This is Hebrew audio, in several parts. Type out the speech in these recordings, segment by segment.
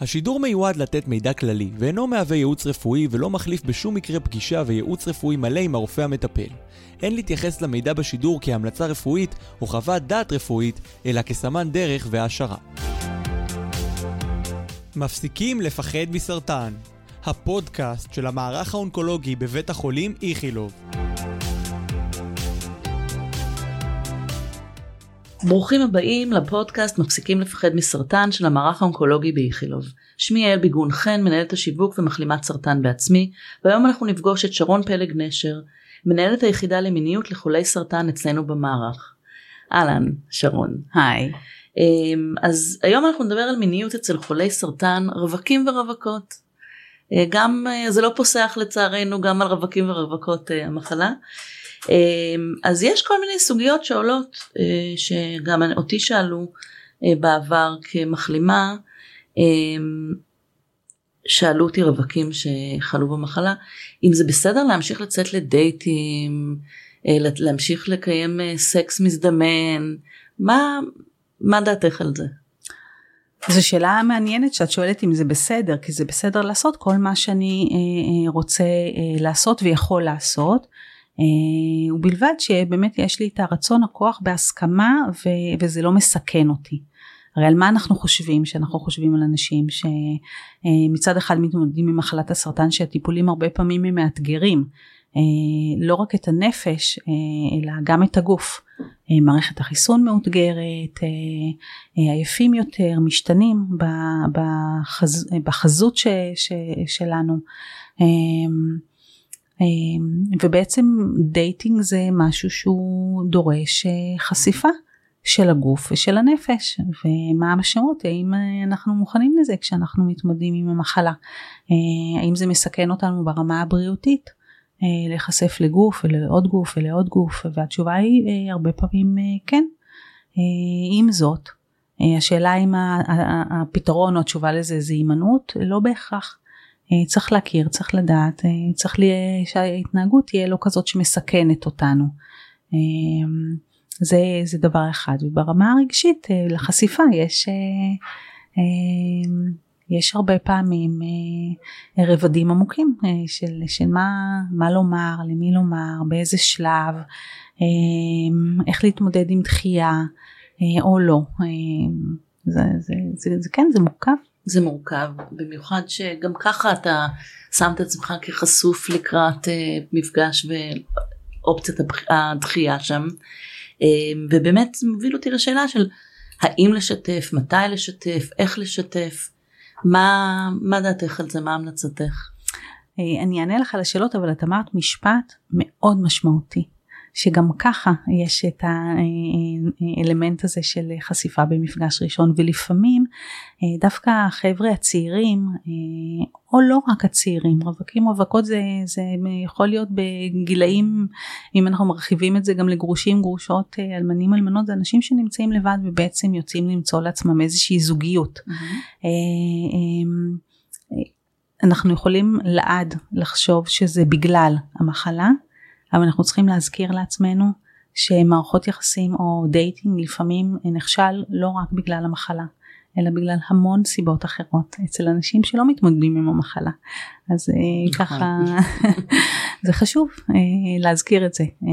השידור מיועד לתת מידע כללי, ואינו מהווה ייעוץ רפואי ולא מחליף בשום מקרה פגישה וייעוץ רפואי מלא עם הרופא המטפל. אין להתייחס למידע בשידור כהמלצה רפואית או חוות דעת רפואית, אלא כסמן דרך והעשרה. מפסיקים לפחד מסרטן, הפודקאסט של המערך האונקולוגי בבית החולים איכילוב. ברוכים הבאים לפודקאסט מפסיקים לפחד מסרטן של המערך האונקולוגי באיכילוב. שמי יעל ביגון חן, מנהלת השיווק ומחלימת סרטן בעצמי, והיום אנחנו נפגוש את שרון פלג נשר, מנהלת היחידה למיניות לחולי סרטן אצלנו במערך. אהלן, שרון. היי. אמ, אז היום אנחנו נדבר על מיניות אצל חולי סרטן, רווקים ורווקות. אה, גם, אה, זה לא פוסח לצערנו גם על רווקים ורווקות אה, המחלה. אמ, אז יש כל מיני סוגיות שעולות אה, שגם אותי שאלו אה, בעבר כמחלימה אמ, שאלו אותי רווקים שחלו במחלה אם זה בסדר להמשיך לצאת לדייטים אה, להמשיך לקיים סקס מזדמן מה מה דעתך על זה? זו שאלה מעניינת שאת שואלת אם זה בסדר כי זה בסדר לעשות כל מה שאני רוצה לעשות ויכול לעשות ובלבד שבאמת יש לי את הרצון הכוח בהסכמה ו- וזה לא מסכן אותי. הרי על מה אנחנו חושבים שאנחנו חושבים על אנשים שמצד אחד מתמודדים עם מחלת הסרטן שהטיפולים הרבה פעמים הם מאתגרים אה, לא רק את הנפש אה, אלא גם את הגוף. מערכת החיסון מאותגרת, עייפים יותר, משתנים בחז, בחזות ש, ש, שלנו. אמ, ובעצם dating זה משהו שהוא דורש אה, חשיפה של הגוף ושל הנפש ומה המשמעות האם אה, אנחנו מוכנים לזה כשאנחנו מתמודדים עם המחלה? אה, האם זה מסכן אותנו ברמה הבריאותית להיחשף לגוף ולעוד גוף ולעוד גוף? והתשובה היא הרבה פעמים כן. עם זאת השאלה אם הפתרון או התשובה לזה זה הימנעות לא בהכרח צריך להכיר, צריך לדעת, אה, צריך לי, שההתנהגות תהיה לא כזאת שמסכנת אותנו. אה, זה, זה דבר אחד. וברמה הרגשית לחשיפה יש, יש הרבה פעמים רבדים עמוקים של, של מה, מה לומר, למי לומר, באיזה שלב, איך להתמודד עם דחייה או לא. זה, זה, זה, זה כן, זה מורכב. זה מורכב, במיוחד שגם ככה אתה שם את עצמך כחשוף לקראת uh, מפגש ואופציית הדחייה שם. Uh, ובאמת זה מוביל אותי לשאלה של האם לשתף, מתי לשתף, איך לשתף, מה, מה דעתך על זה, מה המלצתך? אה, אני אענה לך על השאלות אבל את אמרת משפט מאוד משמעותי. שגם ככה יש את האלמנט הזה של חשיפה במפגש ראשון ולפעמים אה, דווקא החבר'ה הצעירים אה, או לא רק הצעירים רווקים רווקות זה, זה יכול להיות בגילאים אם אנחנו מרחיבים את זה גם לגרושים גרושות אה, אלמנים אלמנות זה אנשים שנמצאים לבד ובעצם יוצאים למצוא לעצמם איזושהי זוגיות. Mm-hmm. אנחנו יכולים לעד לחשוב שזה בגלל המחלה אבל אנחנו צריכים להזכיר לעצמנו שמערכות יחסים או dating לפעמים נכשל לא רק בגלל המחלה אלא בגלל המון סיבות אחרות אצל אנשים שלא מתמודדים עם המחלה אז אה, נכון. ככה זה חשוב אה, להזכיר את זה אה,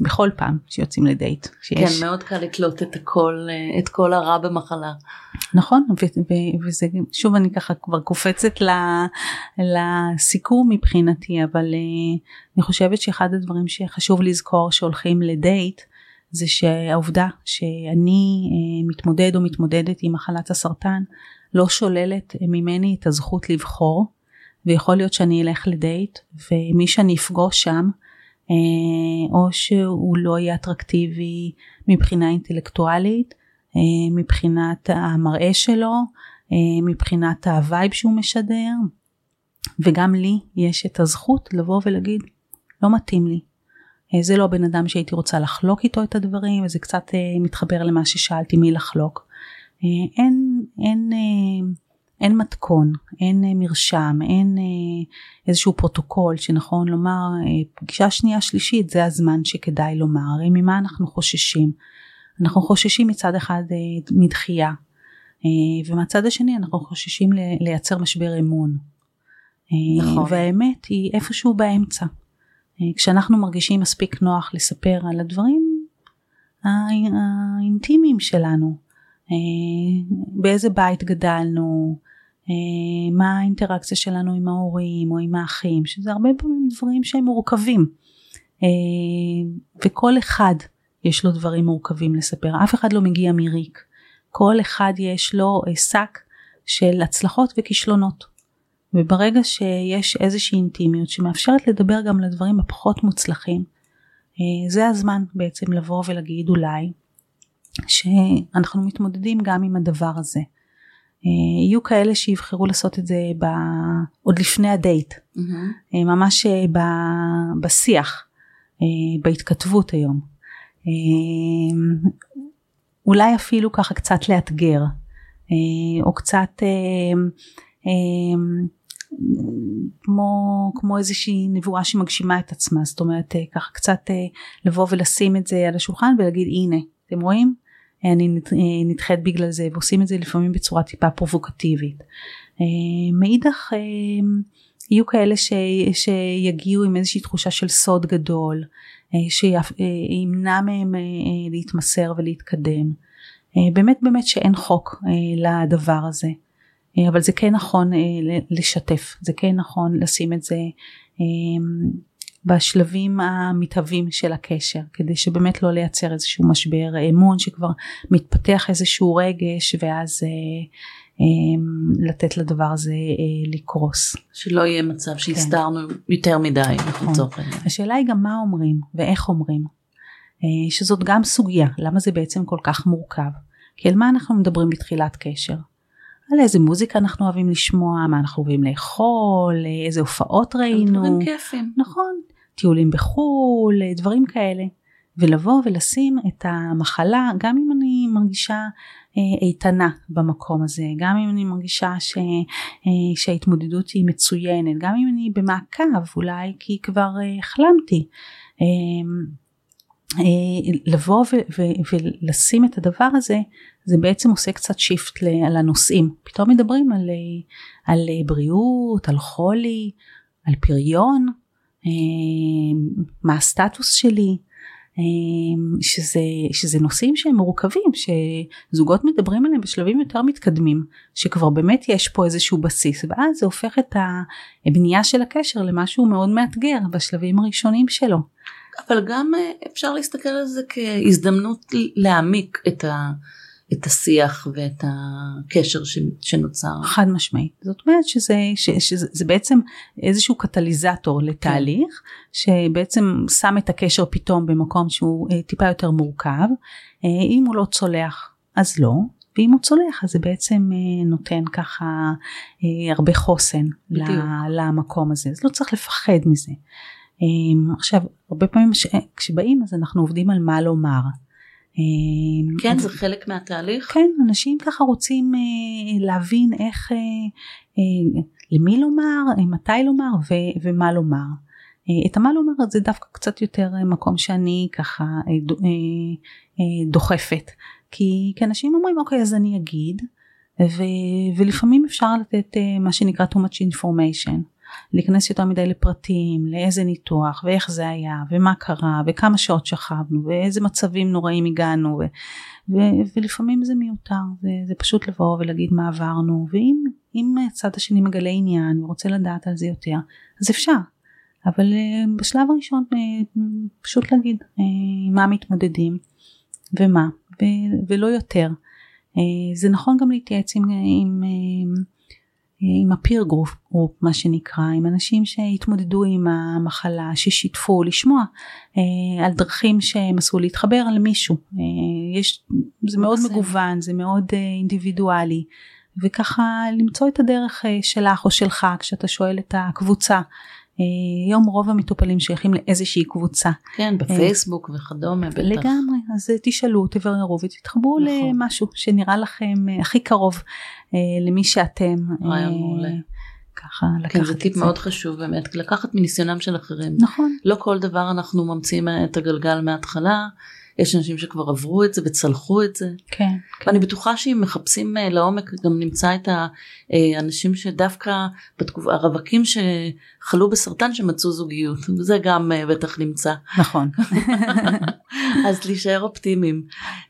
בכל פעם שיוצאים לדייט. שיש. כן מאוד קל לתלות את הכל את כל הרע במחלה. נכון וזה שוב אני ככה כבר קופצת לסיכום מבחינתי אבל אני חושבת שאחד הדברים שחשוב לזכור שהולכים לדייט זה שהעובדה שאני אה, מתמודד או מתמודדת עם מחלת הסרטן לא שוללת ממני את הזכות לבחור ויכול להיות שאני אלך לדייט ומי שאני אפגוש שם אה, או שהוא לא יהיה אטרקטיבי מבחינה אינטלקטואלית אה, מבחינת המראה שלו מבחינת ה vibe שהוא משדר וגם לי יש את הזכות לבוא ולהגיד לא מתאים לי זה לא הבן אדם שהייתי רוצה לחלוק איתו את הדברים וזה קצת אה, מתחבר למה ששאלתי מי לחלוק. אה, אין, אין, אין מתכון, אין מרשם, אין איזשהו פרוטוקול שנכון לומר פגישה שנייה שלישית זה הזמן שכדאי לומר, הרי ממה אנחנו חוששים? אנחנו חוששים מצד אחד מדחייה, ומהצד השני אנחנו חוששים לייצר משבר אמון. נכון. והאמת היא איפשהו באמצע. כשאנחנו מרגישים מספיק נוח לספר על הדברים האינטימיים שלנו, באיזה בית גדלנו, מה האינטראקציה שלנו עם ההורים או עם האחים, שזה הרבה פעמים דברים שהם מורכבים. וכל אחד יש לו דברים מורכבים לספר, אף אחד לא מגיע מריק. כל אחד יש לו שק של הצלחות וכישלונות. וברגע שיש איזושהי אינטימיות שמאפשרת לדבר גם לדברים הפחות מוצלחים, זה הזמן בעצם לבוא ולהגיד אולי שאנחנו מתמודדים גם עם הדבר הזה. יהיו כאלה שיבחרו לעשות את זה ב... עוד לפני הדייט, mm-hmm. ממש ב... בשיח, בהתכתבות היום. אולי אפילו ככה קצת לאתגר, או קצת כמו, כמו איזושהי נבואה שמגשימה את עצמה, זאת אומרת ככה קצת לבוא ולשים את זה על השולחן ולהגיד הנה, אתם רואים? אני נדחית בגלל זה ועושים את זה לפעמים בצורה טיפה פרובוקטיבית. מאידך יהיו כאלה ש, שיגיעו עם איזושהי תחושה של סוד גדול שימנע מהם להתמסר ולהתקדם. באמת באמת שאין חוק לדבר הזה. אבל זה כן נכון לשתף, זה כן נכון לשים את זה בשלבים המתהווים של הקשר כדי שבאמת לא לייצר איזשהו משבר אמון שכבר מתפתח איזשהו רגש ואז אה, אה, לתת לדבר הזה אה, לקרוס. שלא יהיה מצב כן. שהסתרנו כן. יותר מדי. נכון. השאלה היא גם מה אומרים ואיך אומרים. אה, שזאת גם סוגיה למה זה בעצם כל כך מורכב. כי על מה אנחנו מדברים בתחילת קשר? על איזה מוזיקה אנחנו אוהבים לשמוע, מה אנחנו אוהבים לאכול, איזה הופעות ראינו. דברים כיפים. נכון, טיולים בחו"ל, דברים כאלה. ולבוא ולשים את המחלה, גם אם אני מרגישה אה, איתנה במקום הזה, גם אם אני מרגישה ש, אה, שההתמודדות היא מצוינת, גם אם אני במעקב אולי כי כבר אה, החלמתי. אה, אה, לבוא ו- ו- ולשים את הדבר הזה זה בעצם עושה קצת שיפט על הנושאים פתאום מדברים על, אה, על בריאות על חולי על פריון אה, מה הסטטוס שלי שזה, שזה נושאים שהם מורכבים שזוגות מדברים עליהם בשלבים יותר מתקדמים שכבר באמת יש פה איזשהו בסיס ואז זה הופך את הבנייה של הקשר למשהו מאוד מאתגר בשלבים הראשונים שלו. אבל גם אה, אפשר להסתכל על זה כהזדמנות להעמיק את, ה, את השיח ואת הקשר שנוצר. חד משמעית. זאת אומרת שזה, ש, שזה בעצם איזשהו קטליזטור לתהליך כן. שבעצם שם את הקשר פתאום במקום שהוא אה, טיפה יותר מורכב. אה, אם הוא לא צולח אז לא. ואם הוא צולח אז זה בעצם נותן ככה הרבה חוסן בדיוק. למקום הזה אז לא צריך לפחד מזה. אמ, עכשיו הרבה פעמים כשבאים אז אנחנו עובדים על מה לומר. אמ, כן זה חלק מהתהליך? כן אנשים ככה רוצים אה, להבין איך אה, אה, למי לומר מתי לומר ו- ומה לומר. את המה לומר זה דווקא קצת יותר מקום שאני ככה דוחפת כי, כי אנשים אומרים אוקיי אז אני אגיד ו- ולפעמים אפשר לתת מה שנקרא too much information. להיכנס יותר מדי לפרטים, לאיזה ניתוח ואיך זה היה ומה קרה וכמה שעות שכבנו ואיזה מצבים נוראים הגענו ו, ו, ולפעמים זה מיותר, זה, זה פשוט לבוא ולהגיד מה עברנו ואם הצד השני מגלה עניין ורוצה לדעת על זה יותר אז אפשר אבל uh, בשלב הראשון uh, פשוט להגיד uh, מה מתמודדים ומה ולא יותר. זה נכון גם להתייעץ עם, עם uh, עם ה peer group, מה שנקרא, עם אנשים שהתמודדו עם המחלה, ששיתפו, לשמוע אה, על דרכים שהם עשו להתחבר למישהו. אה, יש, זה מאוד זה. מגוון, זה מאוד אה, אינדיבידואלי, וככה למצוא את הדרך אה, שלך או שלך כשאתה שואל את הקבוצה. היום רוב המטופלים שייכים לאיזושהי קבוצה. כן, בפייסבוק וכדומה בטח. לגמרי, אז תשאלו, תבררו ותתחברו נכון. למשהו שנראה לכם הכי קרוב למי שאתם. רעיון מעולה. ככה לקחת כן, זה טיפ מאוד חשוב באמת, לקחת מניסיונם של אחרים. נכון. לא כל דבר אנחנו ממציאים את הגלגל מההתחלה, יש אנשים שכבר עברו את זה וצלחו את זה. כן. כן. ואני בטוחה שאם מחפשים אה, לעומק גם נמצא את האנשים שדווקא בתקופה הרווקים שחלו בסרטן שמצאו זוגיות וזה גם אה, בטח נמצא. נכון. אז להישאר אופטימיים.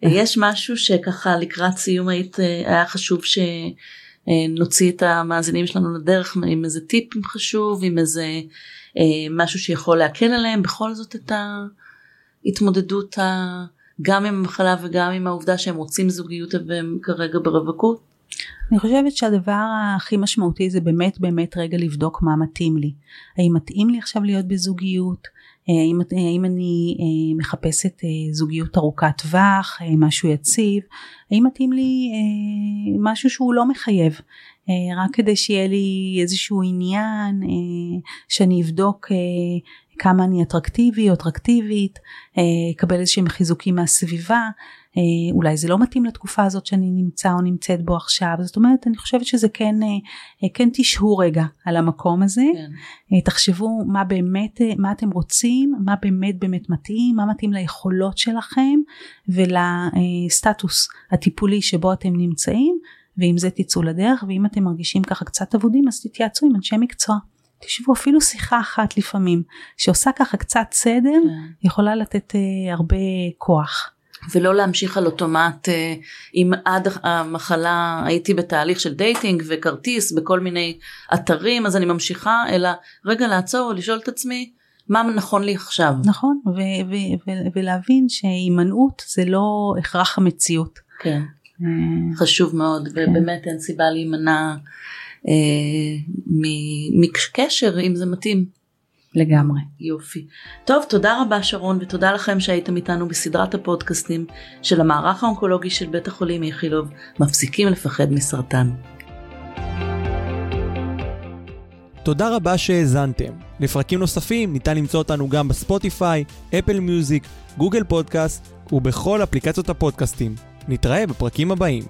יש משהו שככה לקראת סיום היית אה, היה חשוב שנוציא את המאזינים שלנו לדרך עם איזה טיפ חשוב עם איזה משהו שיכול להקל עליהם בכל זאת את ההתמודדות ה... גם עם המחלה וגם עם העובדה שהם רוצים זוגיות והם כרגע ברווקות? אני חושבת שהדבר הכי משמעותי זה באמת באמת רגע לבדוק מה מתאים לי. האם מתאים לי עכשיו להיות בזוגיות? האם, האם אני אה, מחפשת אה, זוגיות ארוכת טווח, אה, משהו יציב? האם מתאים לי משהו שהוא לא מחייב? רק כדי שיהיה לי איזשהו עניין שאני אבדוק כמה אני אטרקטיבי או אטרקטיבית, אה, אקבל איזשהם חיזוקים מהסביבה, אה, אולי זה לא מתאים לתקופה הזאת שאני נמצא או נמצאת בו עכשיו, זאת אומרת אני חושבת שזה כן, אה, כן תשהו רגע על המקום הזה, כן. תחשבו מה באמת, מה אתם רוצים, מה באמת באמת מתאים, מה מתאים ליכולות שלכם ולסטטוס הטיפולי שבו אתם נמצאים, ועם זה תצאו לדרך, ואם אתם מרגישים ככה קצת אבודים אז תתייעצו עם אנשי מקצוע. תשבו אפילו שיחה אחת לפעמים שעושה ככה קצת סדר כן. יכולה לתת אה, הרבה כוח. ולא להמשיך על אוטומט אה, אם עד המחלה הייתי בתהליך של dating וכרטיס בכל מיני אתרים אז אני ממשיכה אלא רגע לעצור ולשאול את עצמי מה נכון לי עכשיו. נכון ו- ו- ו- ולהבין שהימנעות זה לא הכרח המציאות. כן. אה, חשוב מאוד כן. ובאמת אין סיבה להימנע אה, מקשר אם זה מתאים. לגמרי. יופי. טוב, תודה רבה שרון ותודה לכם שהייתם איתנו בסדרת הפודקאסטים של המערך האונקולוגי של בית החולים איכילוב, מפסיקים לפחד מסרטן. תודה רבה שהאזנתם. לפרקים נוספים ניתן למצוא אותנו גם בספוטיפיי, אפל מיוזיק, גוגל פודקאסט ובכל אפליקציות הפודקאסטים. נתראה בפרקים הבאים.